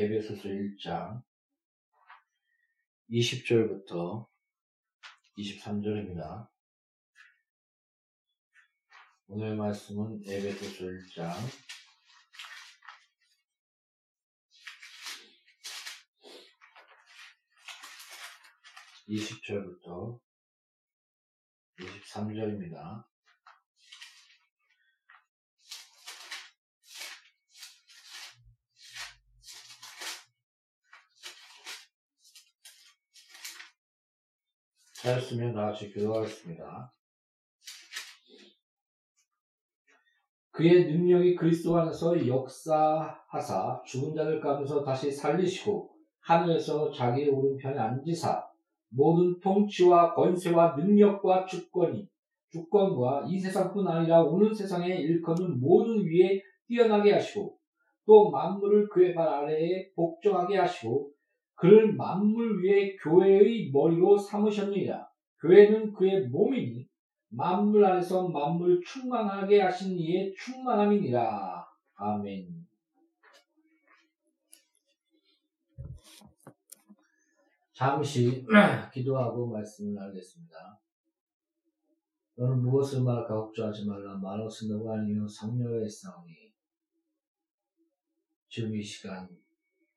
에베소서 1장 20절부터 23절입니다. 오늘 말씀은 에베소서 1장 20절부터 23절입니다. 하였으면 나같이 기도하겠습니다. 그의 능력이 그리스도 안에서 역사하사 죽은 자들 가운데서 다시 살리시고 하늘에서 자기의 오른편에 앉으사 모든 통치와 권세와 능력과 주권이 주권과 이 세상뿐 아니라 오는 세상에 일컫는 모든 위에 뛰어나게 하시고 또 만물을 그의 발 아래에 복종하게 하시고 그를 만물 위에 교회의 머리로 삼으셨느니라. 교회는 그의 몸이니 만물 안에서 만물 충만하게 하신 이의 충만함이니라. 아멘. 잠시 기도하고 말씀을 나누겠습니다. 너는 무엇을 말할까 걱정하지 말라. 말없이 너가 아니요 성령의 싸움이 지금 이 시간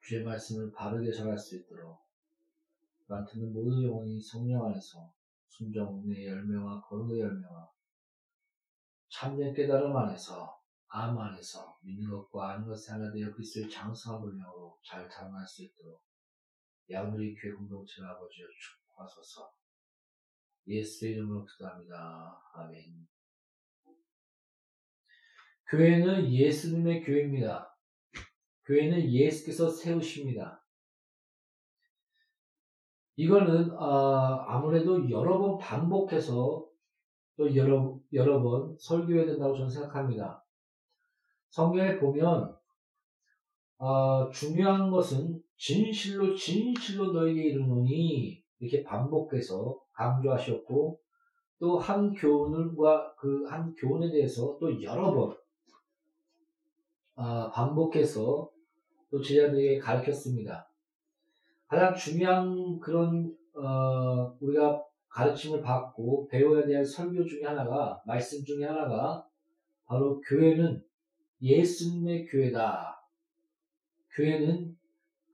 주의 말씀을 바르게 전할 수 있도록 나한테는 모든 영혼이 성령 안에서 순정, 의 열매와 거룩의 열매와 참된 깨달음 안에서 암 안에서 믿는 것과 아는 것이 하나 되어 그리스도의 장성한 분량으로 잘 타락할 수 있도록 야무리 교회 공동체 아버지여 축복하소서 예수의 이름으로 기도합니다. 아멘 교회는 예수님의 교회입니다. 교회는 예수께서 세우십니다. 이거는 어, 아무래도 여러 번 반복해서 또 여러 여러 번 설교해야 된다고 저는 생각합니다. 성경에 보면 어, 중요한 것은 진실로 진실로 너에게 이르노니 이렇게 반복해서 강조하셨고 또 한 교훈과 그 한 교훈에 대해서 또 여러 번 어, 반복해서 또 제자들에게 가르쳤습니다. 가장 중요한 그런 어, 우리가 가르침을 받고 배워야 될 설교 중에 하나가 말씀 중에 하나가 바로 교회는 예수님의 교회다. 교회는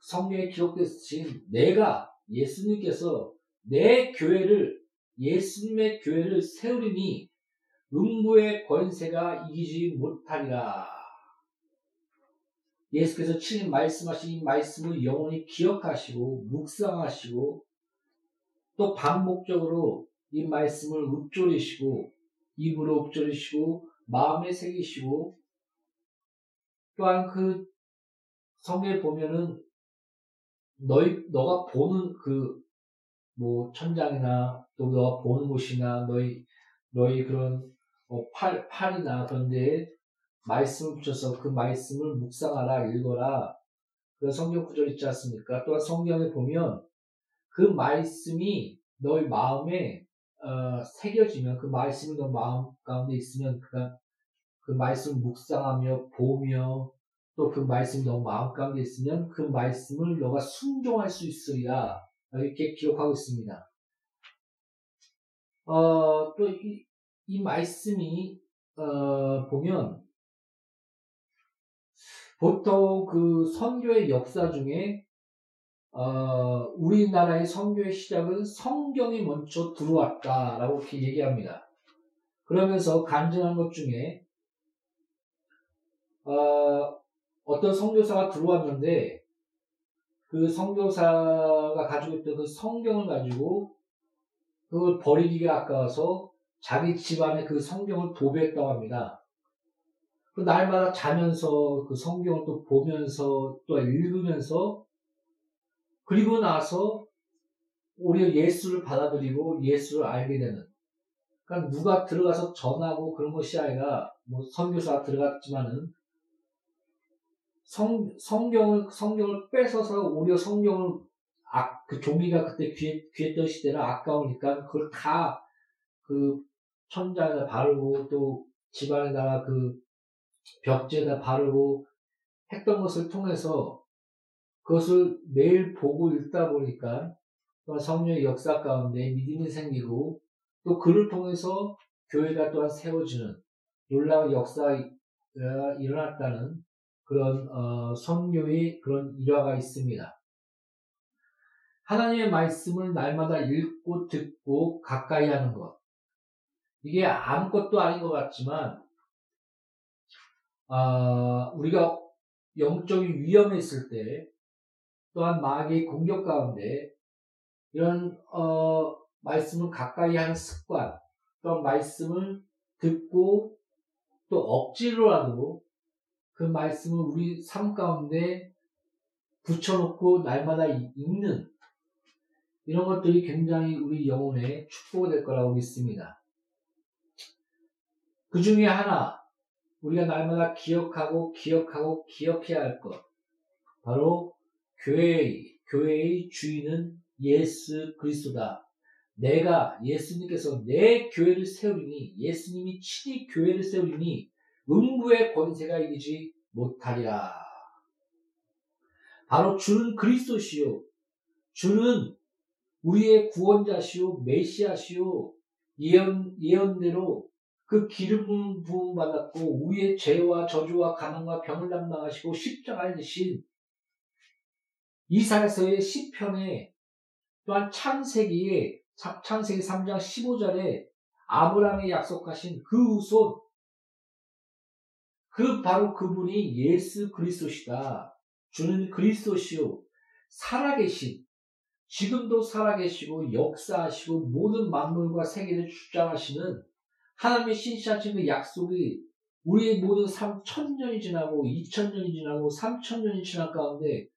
성경에 기록됐듯이 내가 예수님께서 내 교회를 예수님의 교회를 세우리니 음부의 권세가 이기지 못하리라. 예수께서 친히 말씀하신 이 말씀을 영원히 기억하시고 묵상하시고 또 반복적으로 이 말씀을 읊조리시고 입으로 읊조리시고 마음에 새기시고 또한 그 성경에 보면은 너희 너가 보는 그 뭐 천장이나 또 너가 보는 곳이나 너희 너희 그런 어, 팔 팔이나 그런 데 말씀을 붙여서 그 말씀을 묵상하라, 읽어라. 그런 성경 구절 있지 않습니까? 또한 성경에 보면 그 말씀이 너희 마음에 어, 새겨지면 그 말씀이 너 마음 가운데 있으면 그, 그 말씀을 묵상하며 보며 또 그 말씀이 너 마음 가운데 있으면 그 말씀을 너가 순종할 수 있으리라 이렇게 기록하고 있습니다. 어, 또 이, 이 말씀이 어, 보면 보통 그 선교의 역사 중에 어, 우리나라의 선교의 시작은 성경이 먼저 들어왔다라고 이렇게 얘기합니다. 그러면서 간증한 것 중에 어, 어떤 선교사가 들어왔는데 그 선교사가 가지고 있던 그 성경을 가지고 그걸 버리기가 아까워서 자기 집안에 그 성경을 도배했다고 합니다. 그 날마다 자면서 그 성경을 또 보면서 또 읽으면서 그리고 나서 우리가 예수를 받아들이고 예수를 알게 되는. 그러니까 누가 들어가서 전하고 그런 것이 아니라 뭐 선교사가 들어갔지만은 성, 성경을 성경을 뺏어서 오히려 성경을 아, 그 종이가 그때 귀했, 귀했던 시대라 아까우니까 그걸 다 그 천장에다 바르고 또 집안에다가 그 벽지에다 바르고 했던 것을 통해서 그것을 매일 보고 읽다 보니까 성령의 역사 가운데 믿음이 생기고 또 그를 통해서 교회가 또한 세워지는 놀라운 역사가 일어났다는 그런 어, 성교의 그런 일화가 있습니다. 하나님의 말씀을 날마다 읽고 듣고 가까이 하는 것. 이게 아무것도 아닌 것 같지만, 어, 우리가 영적인 위험에 있을 때, 또한 마귀의 공격 가운데, 이런, 어, 말씀을 가까이 하는 습관, 또한 말씀을 듣고, 또 억지로라도 그 말씀을 우리 삶 가운데 붙여놓고 날마다 읽는 이런 것들이 굉장히 우리 영혼에 축복이 될 거라고 믿습니다. 그 중에 하나, 우리가 날마다 기억하고 기억하고 기억해야 할 것. 바로 교회의, 교회의 주인은 예수 그리스도다. 내가 예수님께서 내 교회를 세우리니 예수님이 친히 교회를 세우리니 음부의 권세가 이기지 못하리라. 바로 주는 그리스도시요. 주는 우리의 구원자시오 메시아시오 예언 예언대로 그 기름 부음 받았고 우리의 죄와 저주와 가난과 병을 담당하시고 십자가에 지신 이사야서의 시편에 또한 창세기에 창세기 3장 15절에 아브라함이 약속하신 그 후손 그 바로 그분이 예수 그리스도시다. 주는 그리스도시요 살아계신 지금도 살아계시고 역사하시고 모든 만물과 세계를 주장하시는 하나님의 신실하신 그 약속이 우리의 모든 3천년이 지나고 2천년이 지나고 3천년이 지난 가운데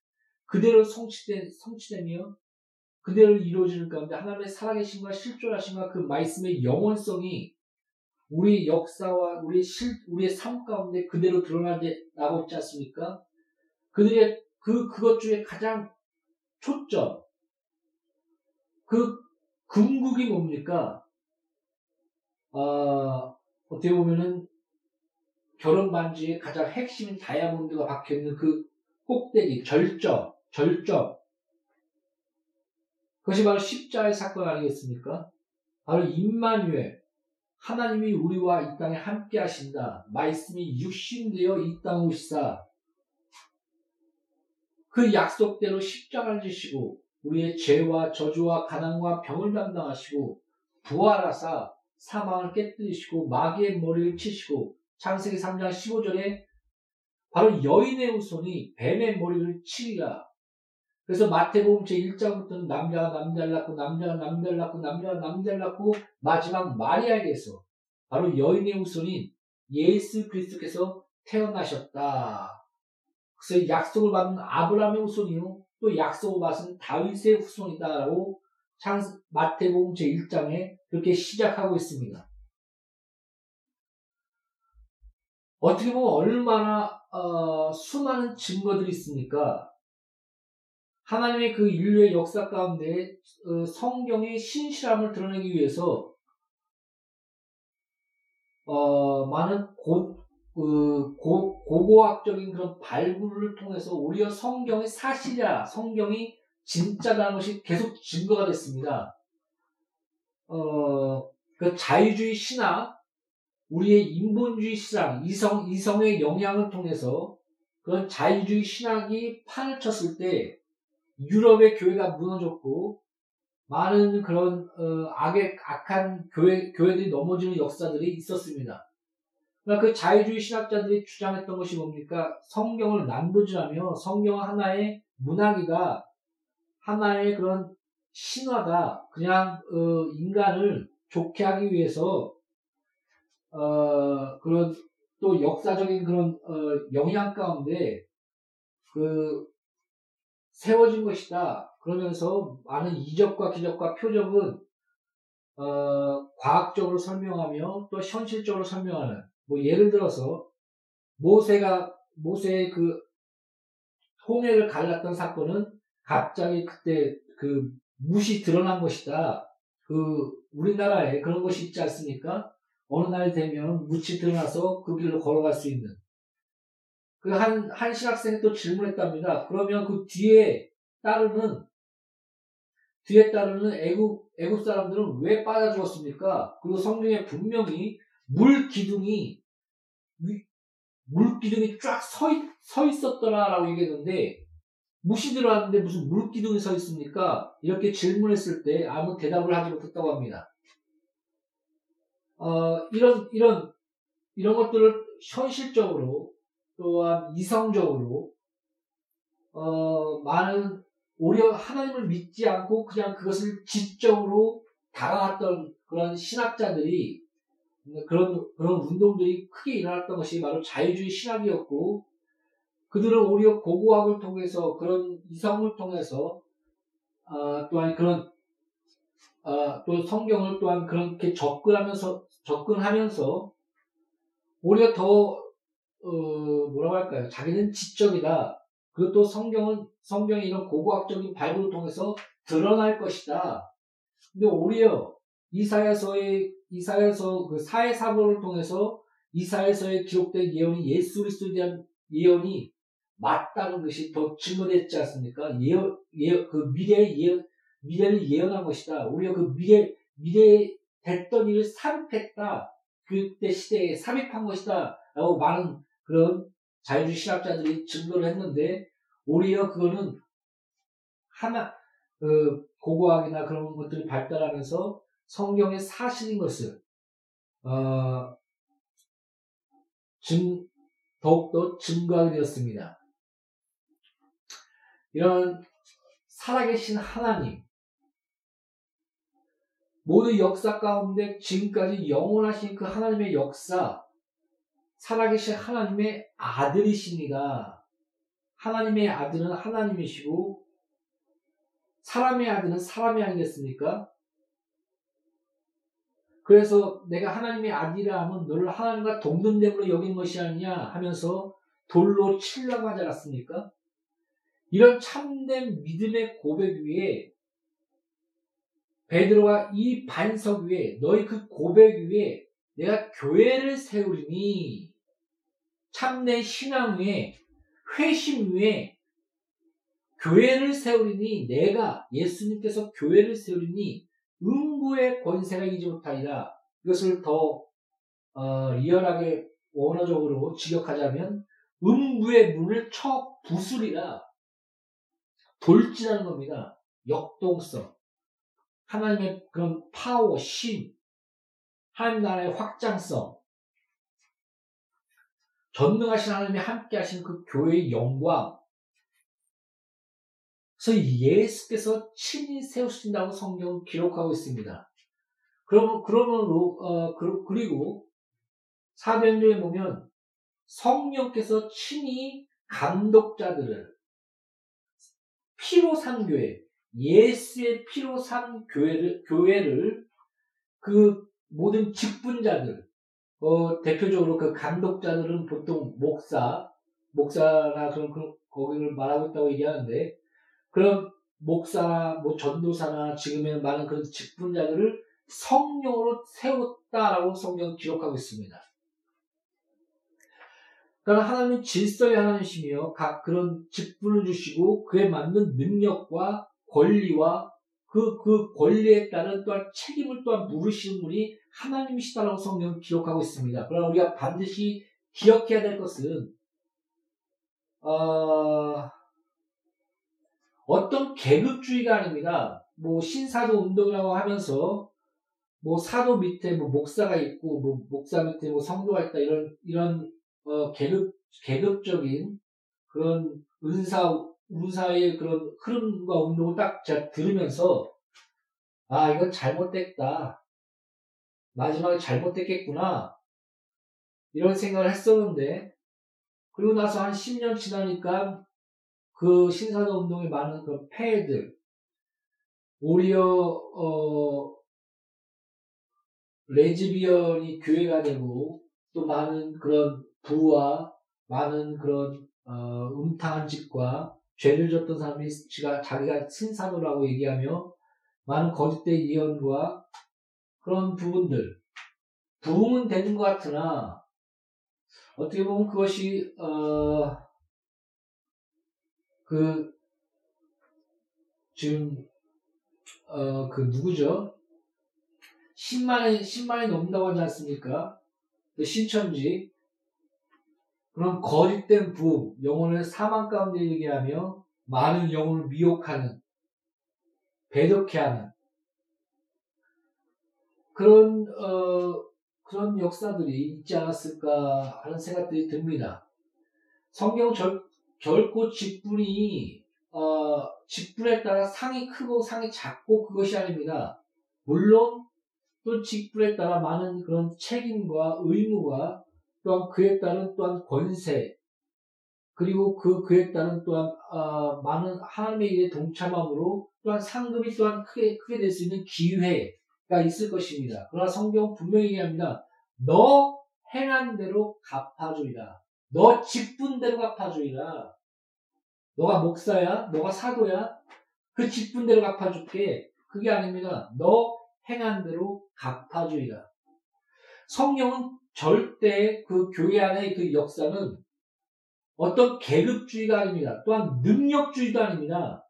그대로 성취된, 성취되며 그대로 이루어지는 가운데 하나님의 살아계신과 실존하신과 그 말씀의 영원성이 우리 역사와 우리 실, 우리의 삶 가운데 그대로 드러나고 있지 않습니까? 그들의 그, 그것 중에 가장 초점, 그 궁극이 뭡니까? 어, 어떻게 보면은 결혼 반지의 가장 핵심인 다이아몬드가 박혀 있는 그 꼭대기, 절점, 절점. 그것이 바로 십자의 사건 아니겠습니까? 바로 임마누엘, 하나님이 우리와 이 땅에 함께 하신다. 말씀이 육신되어 이 땅에 오시사. 그 약속대로 십자가를 지시고 우리의 죄와 저주와 가난과 병을 담당하시고 부활하사 사망을 깨뜨리시고 마귀의 머리를 치시고 창세기 3장 15절에 바로 여인의 후손이 뱀의 머리를 치리라. 그래서 마태복음 제1장부터는 남자가 남자를 낳고 남자가 남자를 낳고 남자가 남자를 낳고 마지막 마리아에게서 바로 여인의 후손인 예수 그리스도께서 태어나셨다. 그래서 약속을 받은 아브라함의 후손이요 또 약속을 받은 다윗의 후손이다라고 창 마태복음 제1장에 그렇게 시작하고 있습니다. 어떻게 보면 얼마나 어, 수많은 증거들이 있습니까? 하나님의 그 인류의 역사 가운데 어, 성경의 신실함을 드러내기 위해서 어, 많은 고, 그, 고, 고고학적인 그런 발굴을 통해서 오히려 성경이 사실이야, 성경이 진짜라는 것이 계속 증거가 됐습니다. 어, 그 자유주의 신학, 우리의 인본주의 신앙, 이성, 이성의 영향을 통해서 그런 자유주의 신학이 판을 쳤을 때 유럽의 교회가 무너졌고 많은 그런 어, 악의 악한 교회 교회들이 넘어지는 역사들이 있었습니다. 그 자유주의 신학자들이 주장했던 것이 뭡니까? 성경을 난도질하며 성경은 하나의 문학이다, 하나의 그런 신화다. 그냥 어, 인간을 좋게 하기 위해서 어, 그런 또 역사적인 그런 어, 영향 가운데 그 세워진 것이다. 그러면서 많은 이적과 기적과 표적은 어, 과학적으로 설명하며 또 현실적으로 설명하는 뭐 예를 들어서 모세가 모세의 그 홍해를 갈랐던 사건은 갑자기 그때 그 무시 드러난 것이다. 그 우리나라에 그런 것이 있지 않습니까? 어느 날 되면 무치 드러나서 그 길로 걸어갈 수 있는 그 한, 한 신학생이 또 질문했답니다. 그러면 그 뒤에 따르는, 뒤에 따르는 애국, 애국 사람들은 왜 빠져 죽었습니까? 그리고 성경에 분명히 물 기둥이, 물 기둥이 쫙 서, 서 있었더라라고 얘기했는데, 무시 들어왔는데 무슨 물 기둥이 서 있습니까? 이렇게 질문했을 때 아무 대답을 하지 못했다고 합니다. 어, 이런, 이런, 이런 것들을 현실적으로 또한 이성적으로 어, 많은 오히려 하나님을 믿지 않고 그냥 그것을 지적으로 다가왔던 그런 신학자들이 그런 그런 운동들이 크게 일어났던 것이 바로 자유주의 신학이었고 그들은 오히려 고고학을 통해서 그런 이성을 통해서 어, 또한 그런 어, 또 성경을 또한 그렇게 접근하면서 접근하면서 오히려 더 어, 뭐라고 할까요? 자기는 지적이다. 그것도 성경은 성경의 이런 고고학적인 발굴을 통해서 드러날 것이다. 근데 오히려 이사야서의 이사야서 그 사회 사고를 통해서 이사야서에 기록된 예언이 예수 그리스도에 대한 예언이 맞다는 것이 더 증거됐지 않습니까? 예언, 예언 그 미래의 예언 미래를 예언한 것이다. 오히려 그 미래 미래 됐던 일을 삽입했다. 그때 시대에 삽입한 것이다. 라고 많은 그런 자유주의 신학자들이 증거를 했는데 오히려 그거는 하나 그 고고학이나 그런 것들이 발달하면서 성경의 사실인 것을 어, 증, 더욱더 증거하게 되었습니다. 이런 살아계신 하나님, 모든 역사 가운데 지금까지 영원하신 그 하나님의 역사, 살아계신 하나님의 아들이십니다. 하나님의 아들은 하나님이시고 사람의 아들은 사람이 아니겠습니까? 그래서 내가 하나님의 아들이라 하면 너를 하나님과 동등됨으로 여긴 것이 아니냐 하면서 돌로 치려고 하지 않았습니까? 이런 참된 믿음의 고백 위에 베드로가 이 반석 위에 너희 그 고백 위에 내가 교회를 세우리니 참된 신앙 위에 회심 위에 교회를 세우리니 내가 예수님께서 교회를 세우리니 음부의 권세가 이지 못하리라. 이것을 더 어, 리얼하게 원어적으로 직역하자면 음부의 문을 쳐 부수리라. 돌진하는 겁니다. 역동성. 하나님의 그런 파워, 신, 하나님 나라의 확장성, 전능하신 하나님이 함께 하신 그 교회의 영광. 그래서 예수께서 친히 세우신다고 성경은 기록하고 있습니다. 그러면, 그러므로, 어, 그리고 사도행전에 보면 성령께서 친히 감독자들을 피로 산 교회, 예수의 피로 산 교회를, 교회를 그 모든 직분자들, 어, 대표적으로 그 감독자들은 보통 목사, 목사나 그런, 그런, 거기를 말하고 있다고 얘기하는데, 그런 목사나 뭐 전도사나 지금의 많은 그런 직분자들을 성령으로 세웠다라고 성경 기록하고 있습니다. 그러니까 하나님은 질서의 하나님이시며 각 그런 직분을 주시고 그에 맞는 능력과 권리와 그, 그 권리에 따른 또한 책임을 또한 물으시는 분이 하나님이시다라고 성경은 기록하고 있습니다. 그러나 우리가 반드시 기억해야 될 것은, 어, 어떤 계급주의가 아닙니다. 뭐 신사도 운동이라고 하면서 뭐 사도 밑에 뭐 목사가 있고 뭐 목사 밑에 뭐 성도가 있다 이런 이런 어 계급 계급적인 그런 은사 은사의 그런 흐름과 운동을 딱 제가 들으면서 아 이건 잘못됐다. 마지막에 잘못됐겠구나. 이런 생각을 했었는데 그리고 나서 한 10년 지나니까 그 신사도 운동에 많은 그 폐해들 오히려 어 레즈비언이 교회가 되고 또 많은 그런 부와 많은 그런 어, 음탕한 짓과 죄를 졌던 사람이 지가 자기가 신사도라고 얘기하며 많은 거짓된 예언과 그런 부분들 부흥은 되는 것 같으나 어떻게 보면 그것이 어, 그 지금 어, 그 누구죠? 10만이 10만이 넘는다고 하지 않습니까? 그 신천지 그럼 거짓된 부 영혼을 사망 가운데 이르게 하며 많은 영혼을 미혹하는 배덕해 하는 그런 어, 그런 역사들이 있지 않았을까 하는 생각들이 듭니다. 성경 절, 결코 직분이 어, 직분에 따라 상이 크고 상이 작고 그것이 아닙니다. 물론 또 직분에 따라 많은 그런 책임과 의무가 또한 그에 따른 또한 권세 그리고 그 그에 따른 또한 어, 많은 하나님의 일에 동참함으로 또한 상급이 또한 크게 크게 될 수 있는 기회가 있을 것입니다. 그러나 성경 분명히 얘기합니다. 너 행한 대로 갚아주리라. 너 직분대로 갚아주리라. 너가 목사야, 너가 사도야, 그 직분대로 갚아줄게. 그게 아닙니다. 너 행한 대로 갚아주리라. 성령은 절대 그 교회 안의 그 역사는 어떤 계급주의가 아닙니다. 또한 능력주의도 아닙니다.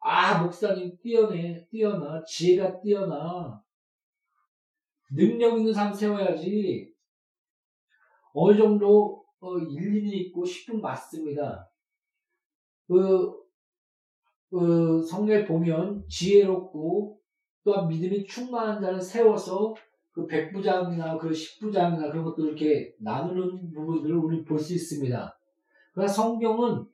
아, 목사님 뛰어내, 뛰어나, 지혜가 뛰어나. 능력 있는 사람 세워야지. 어느 정도 어, 일리는 있고 싶은 맞습니다. 그, 그 성경에 보면 지혜롭고 또한 믿음이 충만한 자를 세워서 그 백부장이나 그 십부장이나 그런 것들을 이렇게 나누는 부분들을 우리 볼 수 있습니다. 그러나 성경은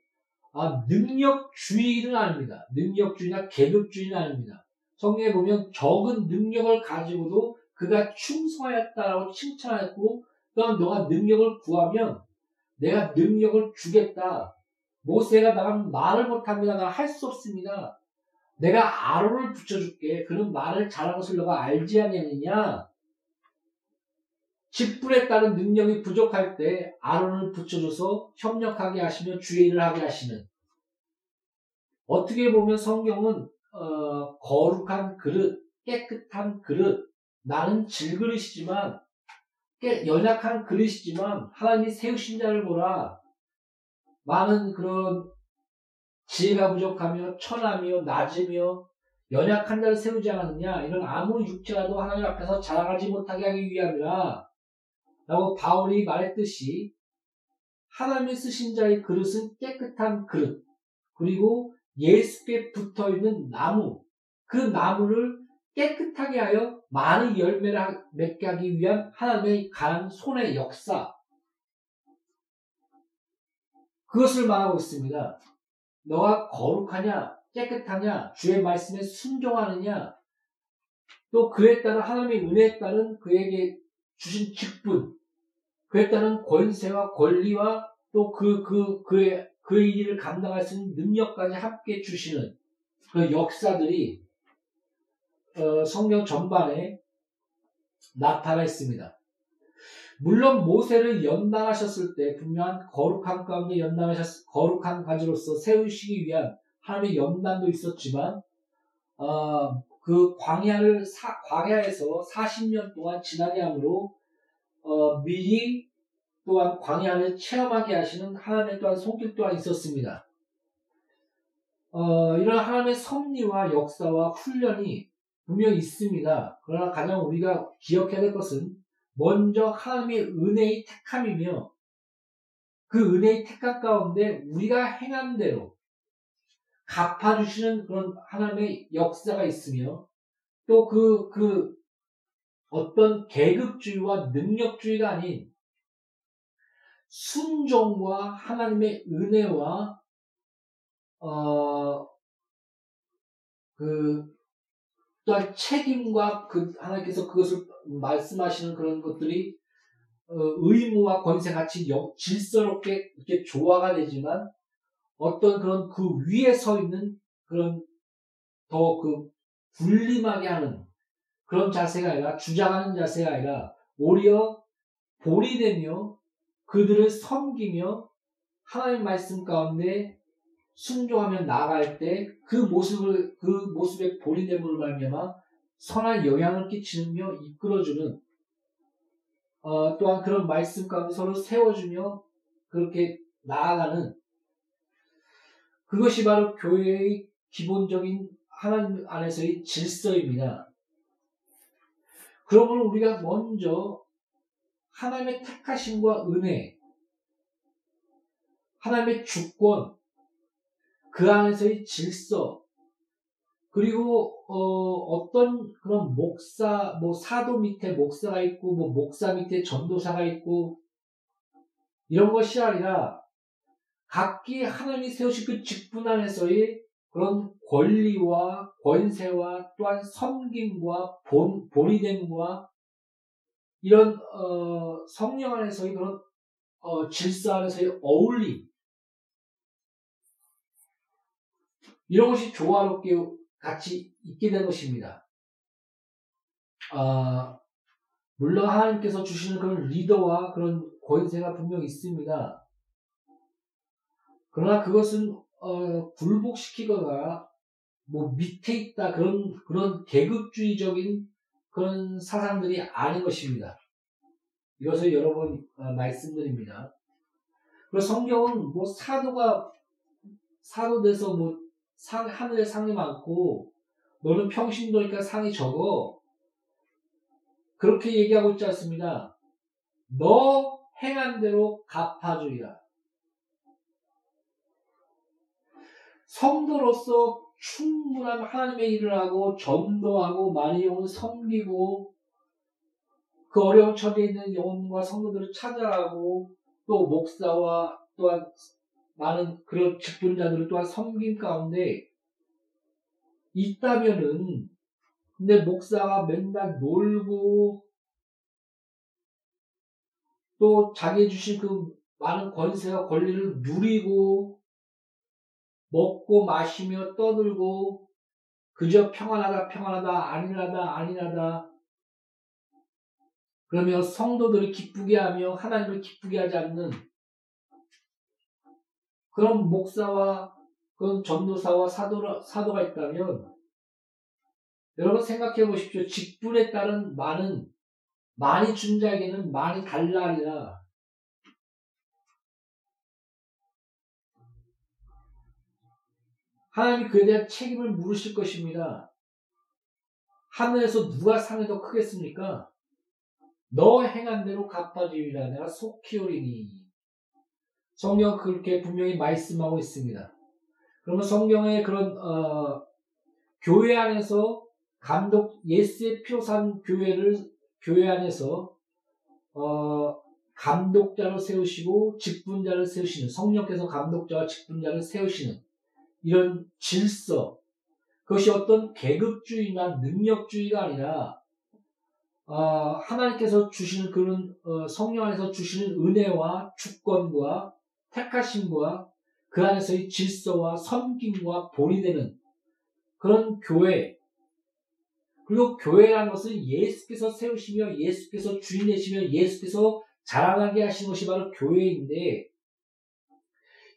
아, 능력주의는 아닙니다. 능력주의나 계급주의는 아닙니다. 성경에 보면 적은 능력을 가지고도 그가 충성하였다라고 칭찬했고 또한 너가 능력을 구하면 내가 능력을 주겠다. 모세가 나랑 말을 못합니다. 나 할 수 없습니다. 내가 아론을 붙여줄게. 그런 말을 잘하는 것을 너가 알지 않느냐? 직분에 따른 능력이 부족할 때 아론을 붙여줘서 협력하게 하시며 주의 일을 하게 하시는. 어떻게 보면 성경은 어, 거룩한 그릇, 깨끗한 그릇, 나는 질그릇이지만 연약한 그릇이지만 하나님이 세우신 자를 보라. 많은 그런 지혜가 부족하며 천하며 낮으며 연약한 자를 세우지 않았느냐? 이런 아무 육체라도 하나님 앞에서 자랑하지 못하게 하기 위함이라 라고 바울이 말했듯이 하나님이 쓰신 자의 그릇은 깨끗한 그릇 그리고 예수께 붙어 있는 나무 그 나무를 깨끗하게 하여 많은 열매를 맺게 하기 위한 하나님의 강한 손의 역사 그것을 말하고 있습니다. 너가 거룩하냐 깨끗하냐 주의 말씀에 순종하느냐 또 그에 따른 하나님의 은혜에 따른 그에게 주신 직분 따른 권세와 권리와 또 그, 그, 그의, 그의 일을 감당할 수 있는 능력까지 함께 주시는 그 역사들이 어, 성경 전반에 나타나 있습니다. 물론 모세를 연단하셨을 때 분명한 거룩한 가운데 연단하셨 거룩한 가지로서 세우시기 위한 하나님의 연단도 있었지만 어, 그 광야를 사, 광야에서 40년 동안 지나게 함으로 어, 미리 또한 광야를 체험하게 하시는 하나님의 또한 손길 또한 있었습니다. 어, 이런 하나님의 섭리와 역사와 훈련이 분명히 있습니다. 그러나 가장 우리가 기억해야 될 것은 먼저 하나님의 은혜의 택함이며 그 은혜의 택함 가운데 우리가 행한 대로 갚아주시는 그런 하나님의 역사가 있으며 또 그, 그 어떤 계급주의와 능력주의가 아닌 순종과 하나님의 은혜와 어, 그 또한 책임과 그 하나님께서 그것을 말씀하시는 그런 것들이 어, 의무와 권세 같이 질서롭게 이렇게 조화가 되지만 어떤 그런 그 위에 서 있는 그런 더 그 군림하게 하는 그런 자세가 아니라 주장하는 자세가 아니라 오히려 볼이 되며 그들을 섬기며 하나님 말씀 가운데 순종하며 나아갈 때 그 모습을 그 모습의 본인됨으로 말미암아 선한 영향을 끼치며 이끌어주는 어, 또한 그런 말씀 가운데 서로 세워주며 그렇게 나아가는 그것이 바로 교회의 기본적인 하나님 안에서의 질서입니다. 그러므로 우리가 먼저 하나님의 택하심과 은혜, 하나님의 주권, 그 안에서의 질서, 그리고 어, 떤 그런 목사, 뭐 사도 밑에 목사가 있고, 뭐 목사 밑에 전도사가 있고, 이런 것이 아니라 각기 하나님이 세우신 그 직분 안에서의 그런 권리와 권세와 또한 섬김과 본, 본이됨과 이런 어, 성령 안에서의 그런 어, 질서 안에서의 어울림 이런 것이 조화롭게 같이 있게 된 것입니다. 아, 물론 하나님께서 주시는 그런 리더와 그런 권세가 분명히 있습니다. 그러나 그것은 어, 굴복시키거나 뭐 밑에 있다 그런 그런 계급주의적인 그런 사상들이 아닌 것입니다. 이것을 여러 번 어, 말씀드립니다. 그리고 성경은 뭐 사도가 사도 돼서 뭐 상, 하늘에 상이 많고 너는 평신도니까 상이 적어 그렇게 얘기하고 있지 않습니다. 너 행한 대로 갚아주리라. 성도로서 충분한 하나님의 일을 하고 전도하고 많은 영혼을 섬기고 그 어려운 처지에 있는 영혼과 성도들을 찾아가고 또 목사와 또한 많은 그런 직분자들을 또한 섬김 가운데 있다면은 근데 목사가 맨날 놀고 또 자기 주신 그 많은 권세와 권리를 누리고 먹고 마시며 떠들고 그저 평안하다 평안하다 아니하다 아니하다 그러며 성도들을 기쁘게 하며 하나님을 기쁘게 하지 않는 그런 목사와 그런 전도사와 사도, 사도가 있다면 여러분 생각해 보십시오. 직분에 따른 많은 많이 준 자에게는 많이 달라리라. 하나님이 그에 대한 책임을 물으실 것입니다. 하늘에서 누가 상이 더 크겠습니까? 너 행한 대로 갚아주리라 내가 속히 오리니. 성경 그렇게 분명히 말씀하고 있습니다. 그러면 성경의 그런 어, 교회 안에서 감독 예수의 피로 산 교회를 교회 안에서 어, 감독자로 세우시고 직분자를 세우시는 성령께서 감독자와 직분자를 세우시는 이런 질서, 그것이 어떤 계급주의나 능력주의가 아니라 어, 하나님께서 주시는 그런 어, 성령 안에서 주시는 은혜와 주권과 택하심과 그 안에서의 질서와 섬김과 본이 되는 그런 교회 그리고 교회라는 것은 예수께서 세우시며 예수께서 주인 되시며 예수께서 자라나게 하신 것이 바로 교회인데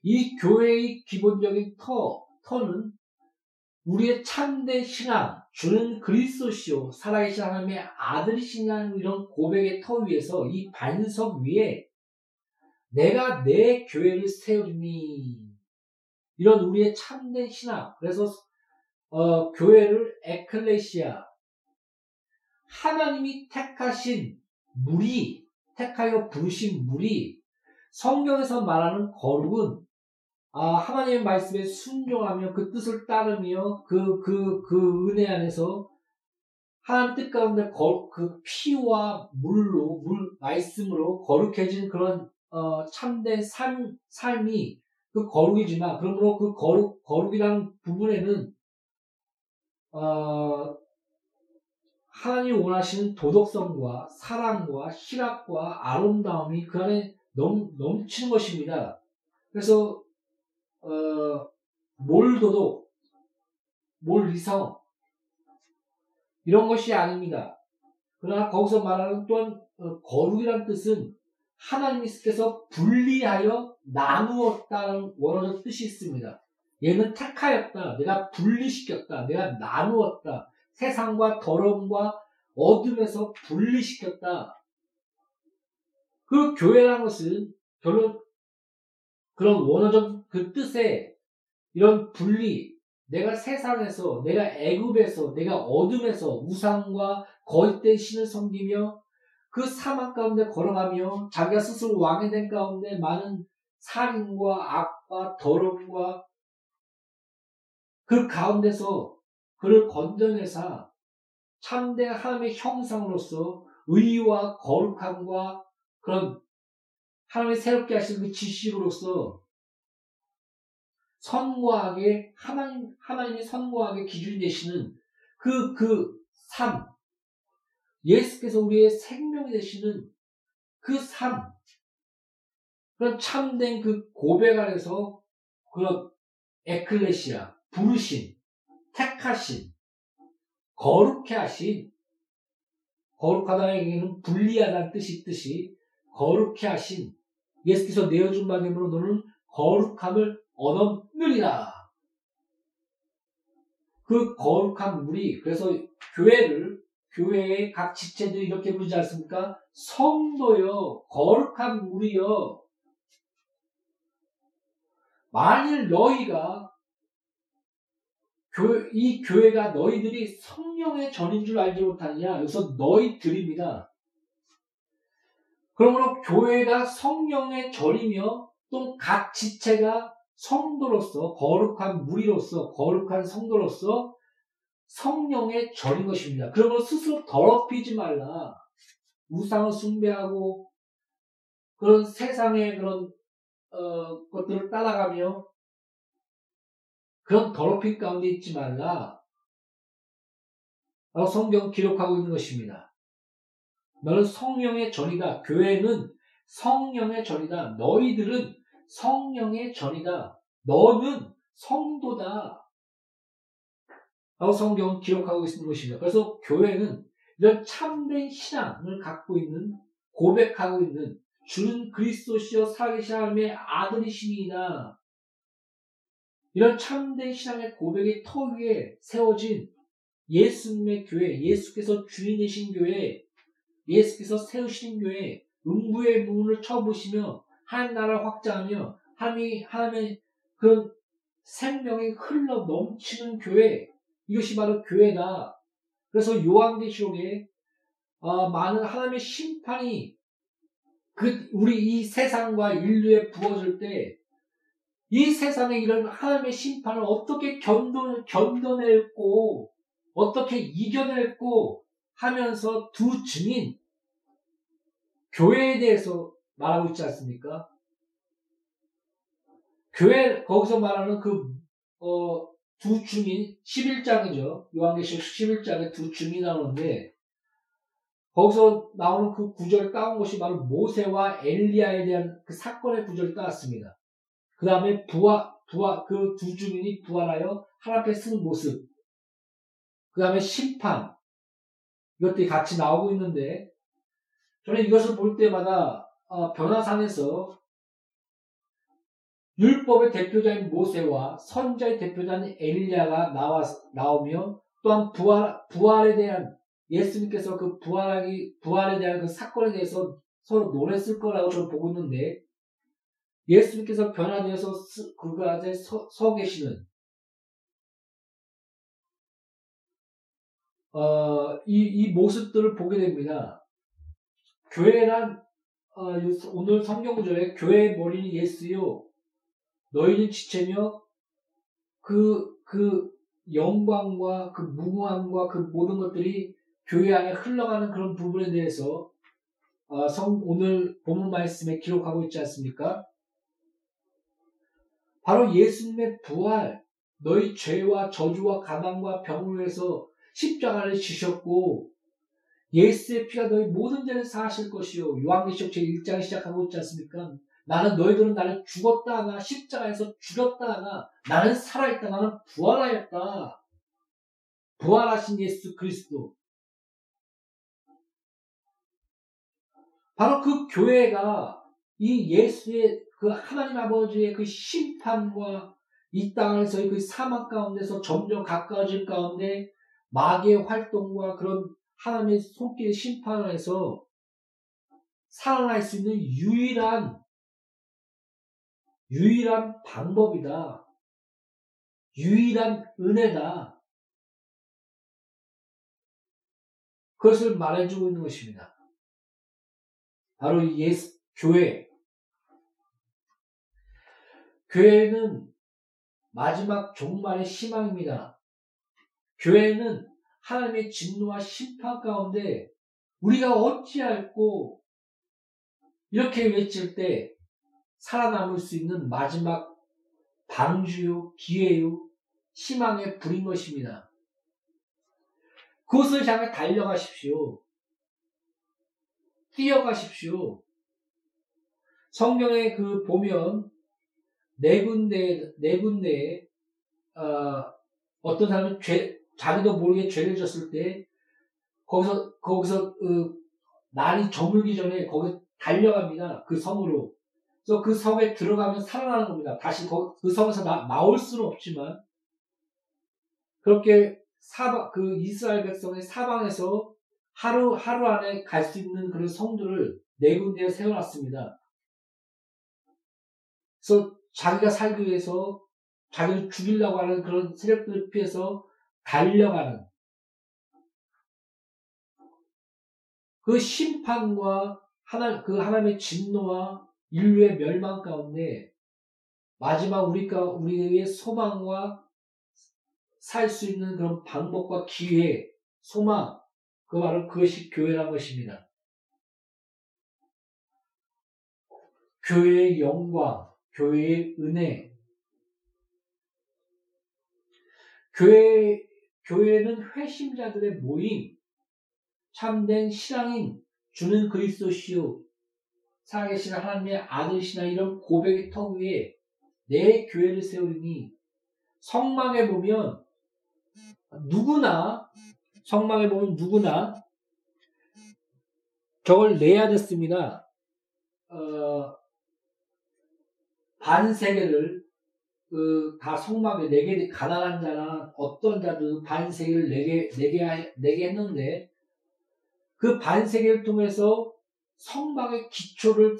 이 교회의 기본적인 터, 터는 우리의 참된 신앙, 주는 그리스도시요, 살아계신 하나님의 아들이시라는 이런 고백의 터 위에서 이 반석 위에 내가 내 교회를 세우리니 이런 우리의 참된 신앙. 그래서 어, 교회를 에클레시아 하나님이 택하신 무리 택하여 부르신 무리 성경에서 말하는 거룩은 아, 하나님의 말씀에 순종하며 그 뜻을 따르며 그, 그, 그 은혜 안에서 하나님 뜻 가운데 거, 그 피와 물로, 물, 말씀으로 거룩해진 그런, 어, 참된 삶, 삶이 그 거룩이지만, 그러므로 그 거룩, 거룩이라는 부분에는, 어, 하나님이 원하시는 도덕성과 사랑과 희락과 아름다움이 그 안에 넘, 넘치는 것입니다. 그래서 어, 몰도도, 몰리성, 이런 것이 아닙니다. 그러나 거기서 말하는 또한 어, 거룩이란 뜻은 하나님께서 분리하여 나누었다는 원어적 뜻이 있습니다. 얘는 택하였다. 내가 분리시켰다. 내가 나누었다. 세상과 더러움과 어둠에서 분리시켰다. 그 교회라는 것은 결론 그런 원어적 그 뜻에 이런 분리, 내가 세상에서, 내가 애굽에서, 내가 어둠에서 우상과 거짓된 신을 섬기며 그 사막 가운데 걸어가며 자기가 스스로 왕이 된 가운데 많은 살인과 악과 더러움과 그 가운데서 그를 건져내사 참된 하나님의 형상으로서 의와 거룩함과 그런 하나님의 새롭게 하신 그 지식으로서 선과하게 하나님 하나님이 선과하게 기준 되시는 그 그 삶, 예수께서 우리의 생명이 되시는 그 삶, 그런 참된 그 고백 안에서 그런 에클레시아, 부르신, 택하신, 거룩해 하신, 거룩하다는 얘기는 분리하다는 뜻이 뜻이 거룩해 하신 예수께서 내어준 바됨으로 너는 거룩함을 얻었느리라. 그 거룩한 물이 그래서 교회를 교회의 각 지체들이 이렇게 부르지 않습니까? 성도여 거룩한 물이여 만일 너희가 이 교회가 너희들이 성령의 전인 줄 알지 못하느냐? 여기서 너희들입니다. 그러므로 교회가 성령의 절이며 또 각 지체가 성도로서 거룩한 무리로서 거룩한 성도로서 성령의 절인 것입니다. 그러므로 스스로 더럽히지 말라. 우상을 숭배하고 그런 세상의 그런 어, 것들을 따라가며 그런 더럽힘 가운데 있지 말라. 라고 성경 기록하고 있는 것입니다. 너는 성령의 전이다. 교회는 성령의 전이다. 너희들은 성령의 전이다. 너는 성도다. 라고 성경은 기록하고 있는 것입니다. 그래서 교회는 이런 참된 신앙을 갖고 있는 고백하고 있는 주는 그리스도시여 하나님의 아들이시니이다. 이런 참된 신앙의 고백의 터 위에 세워진 예수님의 교회, 예수께서 주인이신 교회, 예수께서 세우신 교회, 음부의 문을 쳐보시며 하나님 나라를 확장하며 하나님이, 하나님의 그런 생명이 흘러 넘치는 교회, 이것이 바로 교회다. 그래서 요한계시록에 어, 많은 하나님의 심판이 그 우리 이 세상과 인류에 부어질 때 이 세상에 이런 하나님의 심판을 어떻게 견뎌, 견뎌낼고 어떻게 이겨낼고 하면서 두 증인 교회에 대해서 말하고 있지 않습니까? 교회 거기서 말하는 그 어, 두 증인 11장이죠. 요한계시록 11장에 두 증이 나오는데 거기서 나오는 그 구절을 따온 것이 바로 모세와 엘리야에 대한 그 사건의 구절을 따왔습니다. 그 다음에 부활, 부활, 그두 증인이 부활하여 하나님 앞에 쓰는 모습. 그 다음에 심판. 이것들이 같이 나오고 있는데, 저는 이것을 볼 때마다, 어, 변화상에서 율법의 대표자인 모세와 선자의 대표자인 엘리야가 나와, 나오며, 또한 부활, 부활에 대한 예수님께서 그 부활하기, 부활에 대한 그 사건에 대해서 서로 논했을 거라고 저는 보고 있는데, 예수님께서 변화되어서 그 안에 서, 서 계시는 어, 이, 이 모습들을 보게 됩니다. 교회란 어, 오늘 성경 구절에 교회의 머리는 예수요 너희는 지체며 그, 그 영광과 그 무궁함과 그 모든 것들이 교회 안에 흘러가는 그런 부분에 대해서 어, 성, 오늘 본문 말씀에 기록하고 있지 않습니까? 바로 예수님의 부활, 너희 죄와 저주와 가난과 병을 위해서 십자가를 지셨고 예수의 피가 너희 모든 죄를 사하실 것이요. 요한계시록 제1장 시작하고 있지 않습니까? 나는 너희들은 나를 죽었다 하나 십자가에서 죽였다 하나 나는 살아있다 나는 부활하였다. 부활하신 예수 그리스도. 바로 그 교회가 이 예수의 그 하나님 아버지의 그 심판과 이 땅에서의 그 사막 가운데서 점점 가까워질 가운데 마귀의 활동과 그런 하나님의 손길 심판에서 살아날 수 있는 유일한 유일한 방법이다. 유일한 은혜다. 그것을 말해주고 있는 것입니다. 바로 예수, 교회. 교회는 마지막 종말의 희망입니다. 교회는 하나님의 진노와 심판 가운데 우리가 어찌할고 이렇게 외칠 때 살아남을 수 있는 마지막 방주요, 기회요, 희망의 불인 것입니다. 그것을 향해 달려가십시오. 뛰어가십시오. 성경에 그 보면 네 군데 네 군데에 어, 어떤 사람이 죄 자기도 모르게 죄를 졌을 때 거기서 거기서 그 날이 저물기 전에 거기 달려갑니다. 그 성으로. 그래서 그 성에 들어가면 살아나는 겁니다. 다시 그 성에서 나, 나올 수는 없지만 그렇게 사방 그 이스라엘 백성의 사방에서 하루 하루 안에 갈 수 있는 그런 성들을 네 군데에 세워놨습니다. 그래서 자기가 살기 위해서 자기를 죽이려고 하는 그런 세력들을 피해서 달려가는 그 심판과 하나 그 하나님의 진노와 인류의 멸망 가운데 마지막 우리가 우리의 소망과 살 수 있는 그런 방법과 기회, 소망, 그 바로 그것이 교회란 것입니다. 교회의 영광, 교회의 은혜. 교회, 교회는 회심자들의 모임, 참된 신앙인, 주는 그리스도시요, 살아계신 하나님의 아들이시나 이런 고백의 턱 위에 내 교회를 세우리니 성막에 보면 누구나 성막에 보면 누구나 저걸 내야 됐습니다. 어, 반세계를 그, 다 성막에 내게 가난한 자나 어떤 자도 반세계를 내게 내게 내게 했는데 그 반세계를 통해서 성막의 기초를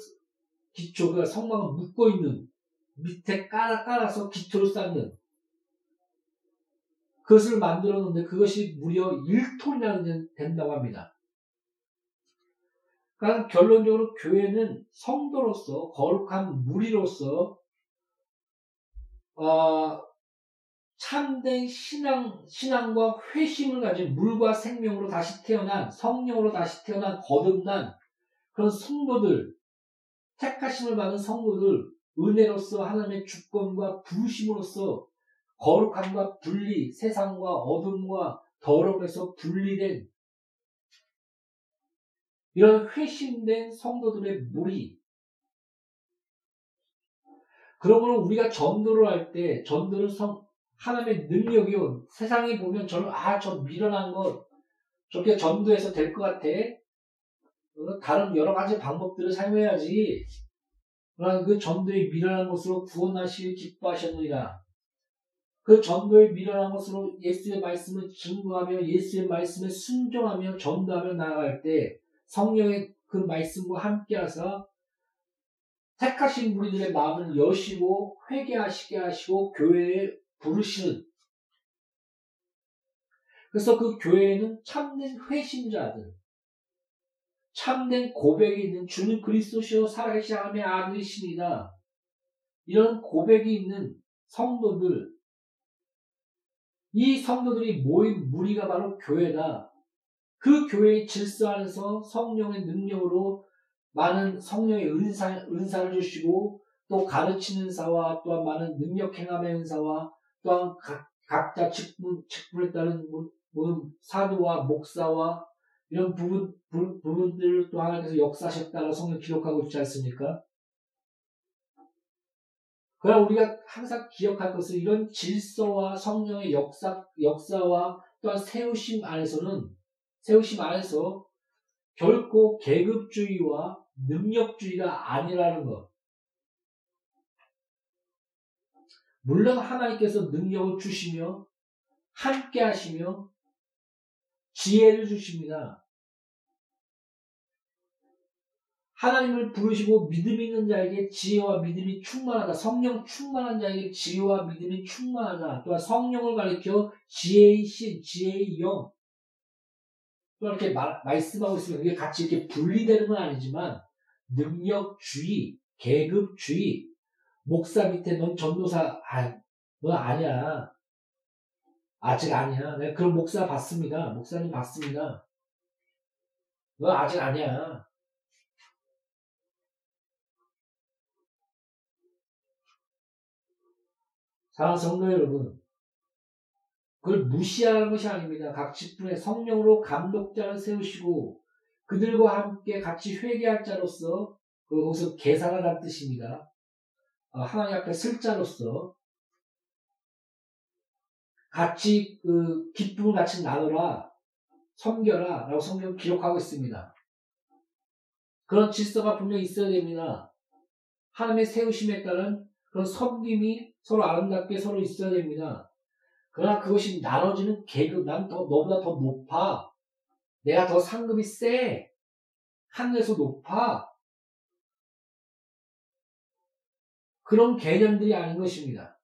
기초가 성막을 묶고 있는 밑에 깔아 깔아서 기초를 쌓는 그것을 만들었는데 그것이 무려 1톤이나 된다고 합니다. 그러니까 결론적으로 교회는 성도로서 거룩한 무리로서 어, 참된 신앙, 신앙과 회심을 가진 물과 생명으로 다시 태어난 성령으로 다시 태어난 거듭난 그런 성도들, 택하심을 받은 성도들, 은혜로서 하나님의 주권과 부심으로써 거룩함과 분리, 세상과 어둠과 더러움에서 분리된 이런 회심된 성도들의 무리. 그러므로 우리가 전도를 할 때, 전도는 성, 하나님의 능력이요. 세상에 보면 저는, 아, 저 미련한 것, 저렇게 전도해서 될 것 같아. 다른 여러 가지 방법들을 사용해야지. 그러나 그 전도의 미련한 것으로 구원하시길 기뻐하셨느니라. 그 전도의 미련한 것으로 예수의 말씀을 증거하며 예수의 말씀에 순종하며 전도하며 나아갈 때 성령의 그 말씀과 함께하사 택하신 무리들의 마음을 여시고 회개하시게 하시고 교회에 부르시는 그래서 그 교회에는 참된 회심자들 참된 고백이 있는 주는 그리스도시요 살아계신 하나님의 아들이시니다. 이런 고백이 있는 성도들, 이 성도들이 모인 무리가 바로 교회다. 그 교회의 질서 안에서 성령의 능력으로 많은 성령의 은사, 은사를 주시고 또 가르치는 사와 또한 많은 능력 행함의 은사와 또한 각, 각자 직분, 직분에 따른 사도와 목사와 이런 부분, 부, 부분들을 또 하나님께서 역사하셨다고 성경 기록하고 있지 않습니까? 그러나 우리가 항상 기억할 것은 이런 질서와 성령의 역사, 역사와 또한 세우심 안에서는, 세우심 안에서 결코 계급주의와 능력주의가 아니라는 것. 물론 하나님께서 능력을 주시며, 함께 하시며, 지혜를 주십니다. 하나님을 부르시고 믿음 있는 자에게 지혜와 믿음이 충만하다. 성령 충만한 자에게 지혜와 믿음이 충만하다. 또한 성령을 가리켜 지혜의 신, 지혜의 영. 또 이렇게 말, 말씀하고 있으면 이게 같이 이렇게 분리되는 건 아니지만 능력주의, 계급주의, 목사 밑에 넌 전도사, 아, 너 아니야. 아직 아니야. 내가 그런 목사 봤습니다. 목사님 봤습니다. 너 아직 아니야. 사랑하는 성도 여러분, 그걸 무시하는 것이 아닙니다. 각 직분의 성령으로 감독자를 세우시고 그들과 함께 같이 회개할 자로서 그 거기서 계산하라는 뜻입니다. 어, 하나님 앞에 쓸 자로서 같이 그 기쁨을 같이 나누라 섬겨라 라고 성경 기록하고 있습니다. 그런 질서가 분명히 있어야 됩니다. 하나님의 세우심에 따른 그런 섬김이 서로 아름답게 서로 있어야 됩니다. 그러나 그것이 나눠지는 계급, 난 더, 너보다 더 높아. 내가 더 상급이 세. 하늘에서 높아. 그런 개념들이 아닌 것입니다.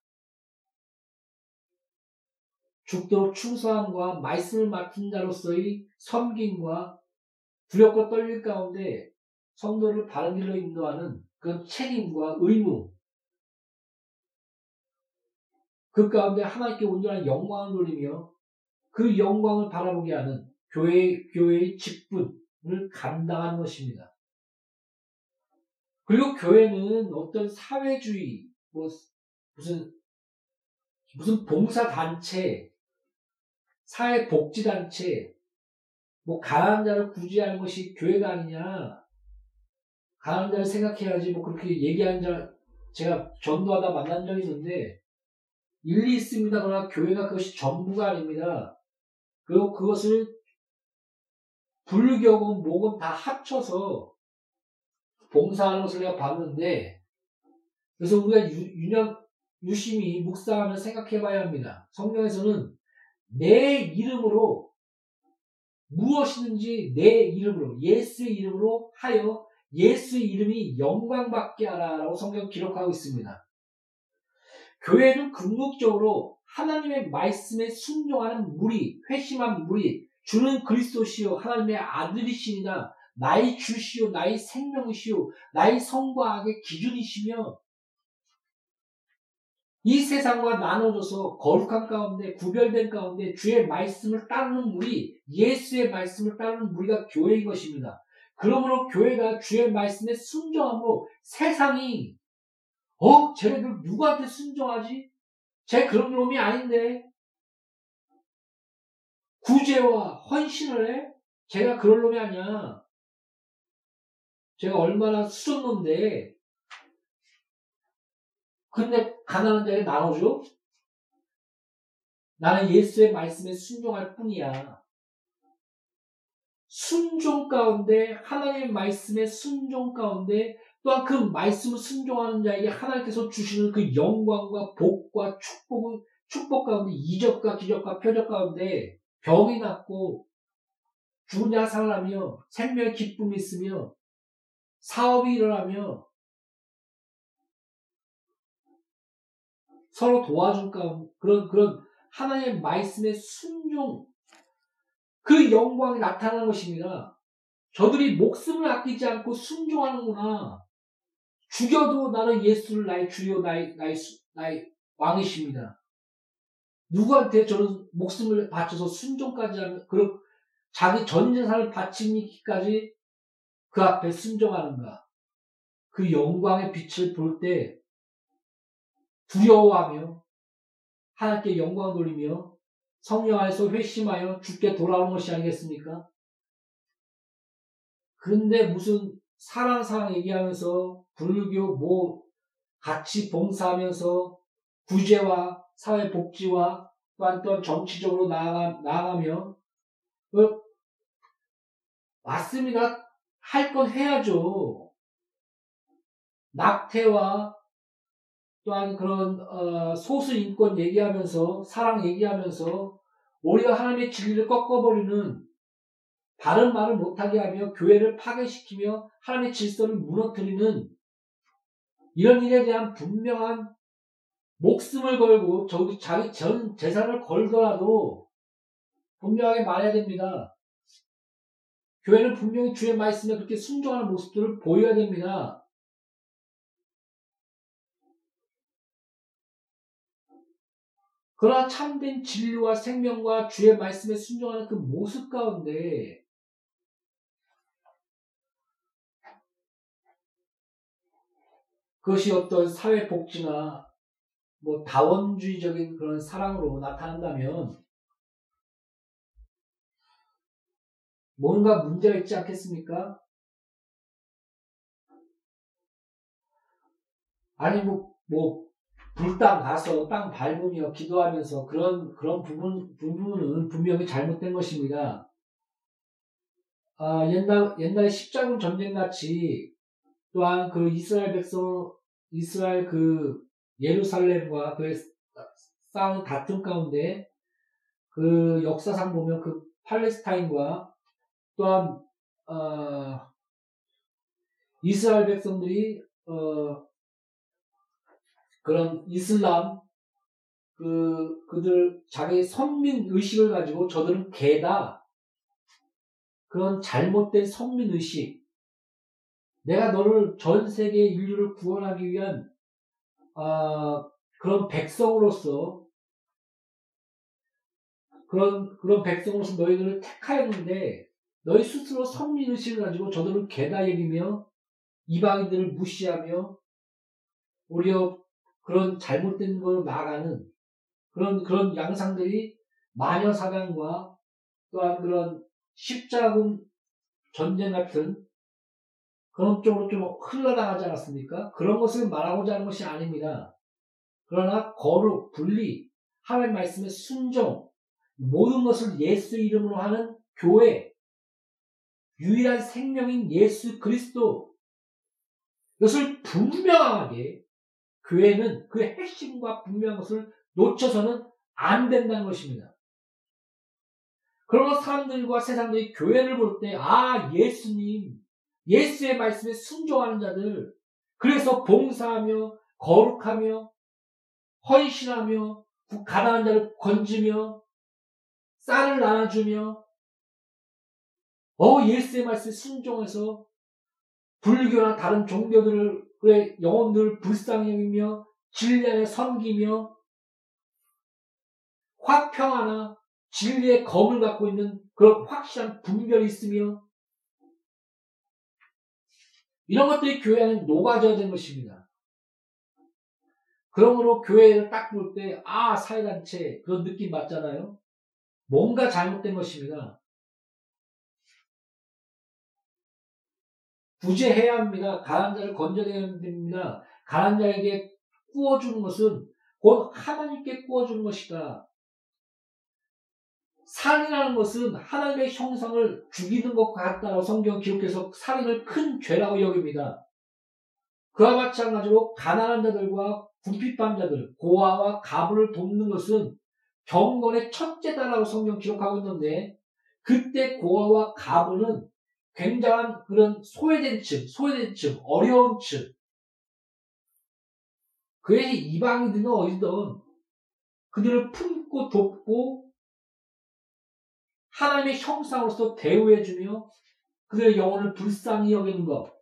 죽도록 충성함과 말씀을 맡은 자로서의 섬김과 두렵고 떨릴 가운데 성도를 바른 길로 인도하는 그 책임과 의무, 그 가운데 하나님께 온전한 영광을 돌리며 그 영광을 바라보게 하는 교회, 교회의 직분을 감당하는 것입니다. 그리고 교회는 어떤 사회주의, 뭐, 무슨, 무슨 봉사단체, 사회복지단체, 뭐, 가난한 자를 구제하는 것이 교회가 아니냐. 가난한 자를 생각해야지, 뭐, 그렇게 얘기하는 자, 제가 전도하다 만난 적이 있는데, 일리 있습니다. 그러나 교회가 그것이 전부가 아닙니다. 그리고 그것을 불교고 목은 다 합쳐서 봉사하는 것을 내가 봤는데 그래서 우리가 유, 년 유심히 묵상하며 생각해 봐야 합니다. 성경에서는 내 이름으로 무엇이든지 내 이름으로 예수의 이름으로 하여 예수의 이름이 영광받게 하라라고 성경 기록하고 있습니다. 교회는 궁극적으로 하나님의 말씀에 순종하는 무리, 회심한 무리, 주는 그리스도시요 하나님의 아들이시니라 나의 주시요 나의 생명이시요 나의 성과 악의 기준이시며 이 세상과 나눠져서 거룩한 가운데 구별된 가운데 주의 말씀을 따르는 무리 예수의 말씀을 따르는 무리가 교회인 것입니다. 그러므로 교회가 주의 말씀에 순종함으로 세상이 어? 쟤네들 누구한테 순종하지? 쟤 그런 놈이 아닌데. 구제와 헌신을 해? 제가 그런 놈이 아니야. 제가 얼마나 수줬는데. 근데 가난한 자에게 나눠줘? 나는 예수의 말씀에 순종할 뿐이야. 순종 가운데, 하나님의 말씀에 순종 가운데 또한 그 말씀을 순종하는 자에게 하나님께서 주시는 그 영광과 복과 축복을 축복 가운데 이적과 기적과 표적 가운데 병이 낫고 죽은 자 살아나며 생명의 기쁨이 있으며 사업이 일어나며 서로 도와줄 가운데 그런 그런 하나님의 말씀의 순종 그 영광이 나타나는 것입니다. 저들이 목숨을 아끼지 않고 순종하는구나. 죽여도 나는 예수를 나의 주요 나의 나의 나의 왕이십니다. 누구한테 저는 목숨을 바쳐서 순종까지 하면 그런 자기 전 재산을 바치기까지 그 앞에 순종하는가? 그 영광의 빛을 볼 때 두려워하며 하나님께 영광 돌리며 성령 안에서 회심하여 죽게 돌아오는 것이 아니겠습니까? 그런데 무슨 사랑 사랑 얘기하면서 불교 뭐 같이 봉사하면서 구제와 사회복지와 또한 또 정치적으로 나아가, 나아가며 어, 맞습니다. 할 건 해야죠. 낙태와 또한 그런 어, 소수 인권 얘기하면서 사랑 얘기하면서 우리가 하나님의 진리를 꺾어버리는 바른 말을 못하게 하며 교회를 파괴시키며 하나님의 질서를 무너뜨리는 이런 일에 대한 분명한 목숨을 걸고 저기 자기 전 재산을 걸더라도 분명하게 말해야 됩니다. 교회는 분명히 주의 말씀에 그렇게 순종하는 모습들을 보여야 됩니다. 그러나 참된 진리와 생명과 주의 말씀에 순종하는 그 모습 가운데 그것이 어떤 사회복지나 뭐 다원주의적인 그런 사랑으로 나타난다면 뭔가 문제가 있지 않겠습니까? 아니 뭐, 뭐 불땅 가서 땅 밟으며 기도하면서 그런 그런 부분 부분은 분명히 잘못된 것입니다. 아, 옛날 옛날 십자군 전쟁 같이 또한 그 이스라엘 백성 이스라엘 그 예루살렘과 그의 싸우는 다툼 가운데 그 역사상 보면 그 팔레스타인과 또한 어, 이스라엘 백성들이 어, 그런 이슬람 그 그들 자기 선민 의식을 가지고 저들은 개다. 그런 잘못된 선민 의식. 내가 너를 전 세계 인류를 구원하기 위한 어, 그런 백성으로서 그런 그런 백성으로서 너희들을 택하였는데 너희 스스로 선민 의식을 가지고 저들을 개다 여기며 이방인들을 무시하며 오히려 그런 잘못된 걸 나가는 그런 그런 양상들이 마녀 사냥과 또한 그런 십자군 전쟁 같은 그런 쪽으로 좀 흘러나가지 않았습니까? 그런 것을 말하고자 하는 것이 아닙니다. 그러나 거룩, 분리, 하나님 말씀의 순종, 모든 것을 예수 이름으로 하는 교회, 유일한 생명인 예수 그리스도, 이것을 분명하게 교회는 그 핵심과 분명한 것을 놓쳐서는 안 된다는 것입니다. 그러나 사람들과 세상들이 교회를 볼 때, 아, 예수님, 예수의 말씀에 순종하는 자들, 그래서 봉사하며, 거룩하며, 헌신하며, 가난한 자를 건지며, 쌀을 나눠주며, 어, 예수의 말씀에 순종해서 불교나 다른 종교들을 그의 영혼들 불쌍히 여기며 진리 안에 섬기며 화평하나 진리의 검을 갖고 있는 그런 확실한 분별이 있으며 이런 것들이 교회 안에 녹아져야 되는 것입니다. 그러므로 교회를 딱 볼 때, 아, 사회단체, 그런 느낌 맞잖아요? 뭔가 잘못된 것입니다. 구제해야 합니다. 가난 자를 건져내야 됩니다. 가난 자에게 구워주는 것은 곧 하나님께 구워주는 것이다. 살인하는 것은 하나님의 형상을 죽이는 것과 같다고 성경 기록해서 살인을 큰 죄라고 여깁니다. 그와 마찬가지로 가난한 자들과 궁핍한 자들, 고아와 가부를 돕는 것은 경건의 첫째다라고 성경 기록하고 있는데 그때 고아와 가부는 굉장한 그런 소외된 층, 소외된 층, 어려운 층. 그의 이방인들은 어디든 그들을 품고 돕고 하나님의 형상으로서 대우해주며 그들의 영혼을 불쌍히 여기는 것.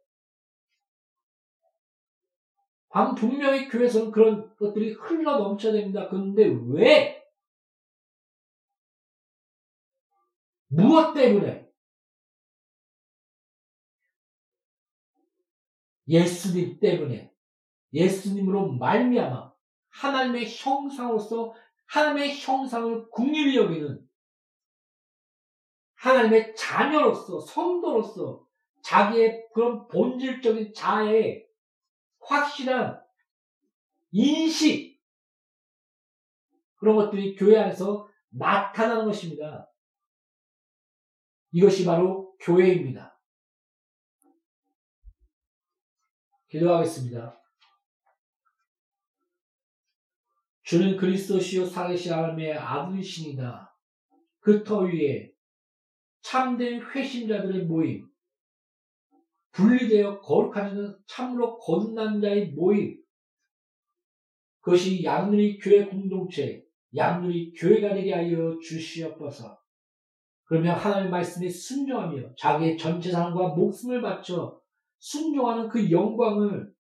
방 분명히 교회에서는 그런 것들이 흘러 넘쳐야 됩니다. 그런데 왜? 무엇 때문에? 예수님 때문에 예수님으로 말미암아 하나님의 형상으로서 하나님의 형상을 국립히 여기는 하나님의 자녀로서 성도로서 자기의 그런 본질적인 자아의 확실한 인식 그런 것들이 교회 안에서 나타나는 것입니다. 이것이 바로 교회입니다. 기도하겠습니다. 주는 그리스도시요 살으시 하나님의 아들이시니다. 그 터 위에 참된 회심자들의 모임, 분리되어 거룩하지는 참으로 거듭난 자의 모임, 그것이 양누리 교회 공동체, 양누리 교회가 되게 하여 주시옵소서. 그러면 하나님의 말씀에 순종하며 자기의 전체 삶과 목숨을 바쳐 순종하는 그 영광을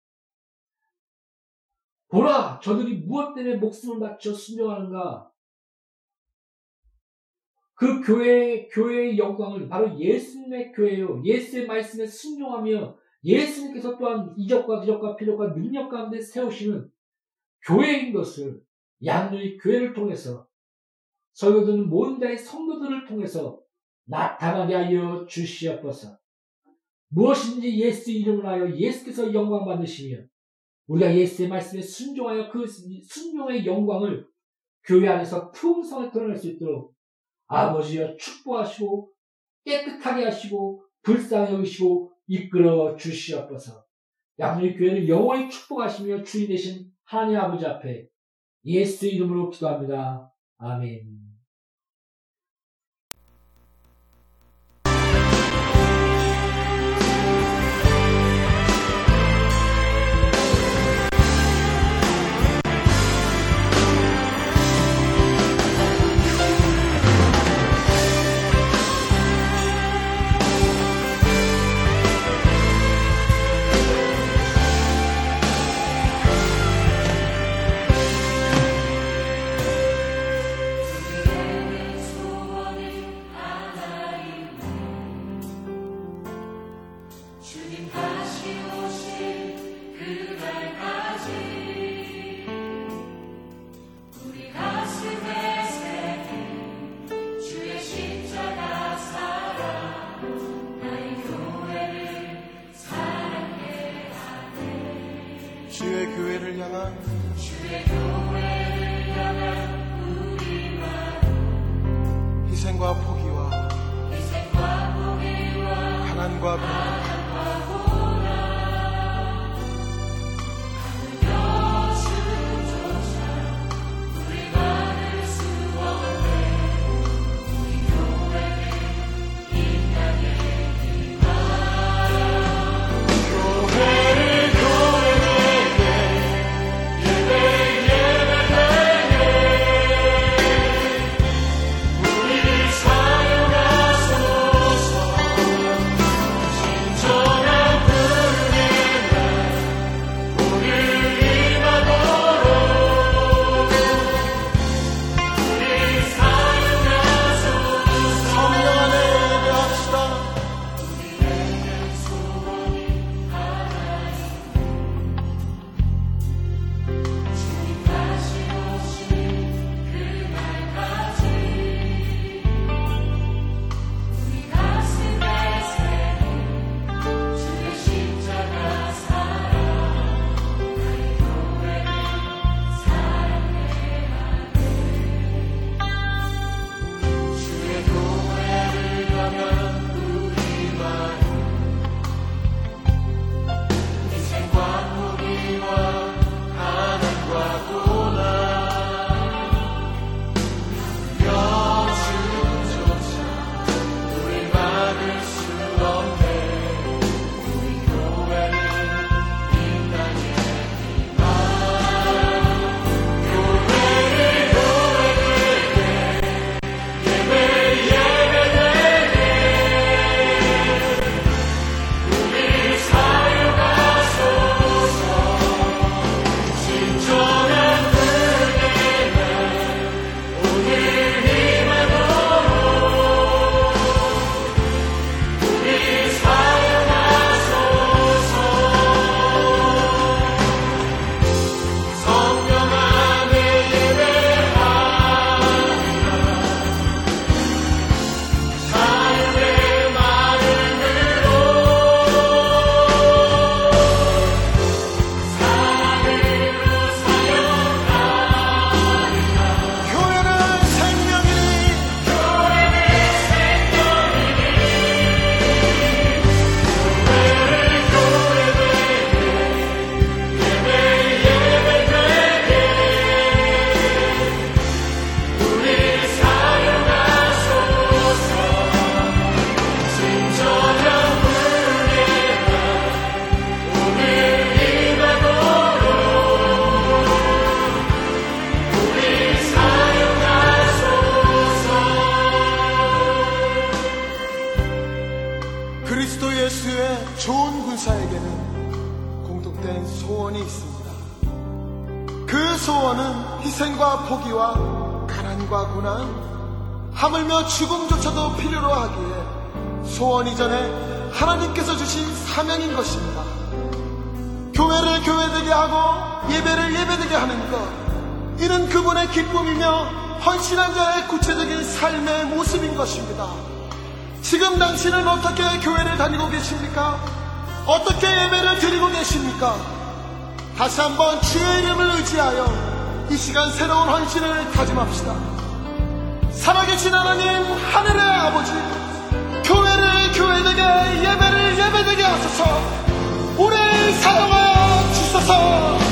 보라 저들이 무엇 때문에 목숨을 바쳐 순종하는가 그 교회 교회의 영광을 바로 예수님의 교회요 예수의 말씀에 순종하며 예수님께서 또한 이적과 기적과 필요과 능력 가운데 세우시는 교회인 것을 양누리 교회를 통해서 설교드는 모든 자의 성도들을 통해서 나타나게 하여 주시옵소서. 무엇인지 예수 이름을 하여 예수께서 영광 받으시며 우리가 예수의 말씀에 순종하여 그 순종의 영광을 교회 안에서 풍성하게 드러낼 수 있도록 아버지여 축복하시고 깨끗하게 하시고 불쌍히 여기시고 이끌어 주시옵소서. 양누리 교회를 영원히 축복하시며 주인 되신 하나님 아버지 앞에 예수 이름으로 기도합니다. 아멘. 다시 한번 주의 이름을 의지하여 이 시간 새로운 헌신을 다짐합시다. 살아계신 하나님 하늘의 아버지 교회를 교회되게 예배를 예배되게 하소서 우리를 사랑하 주소서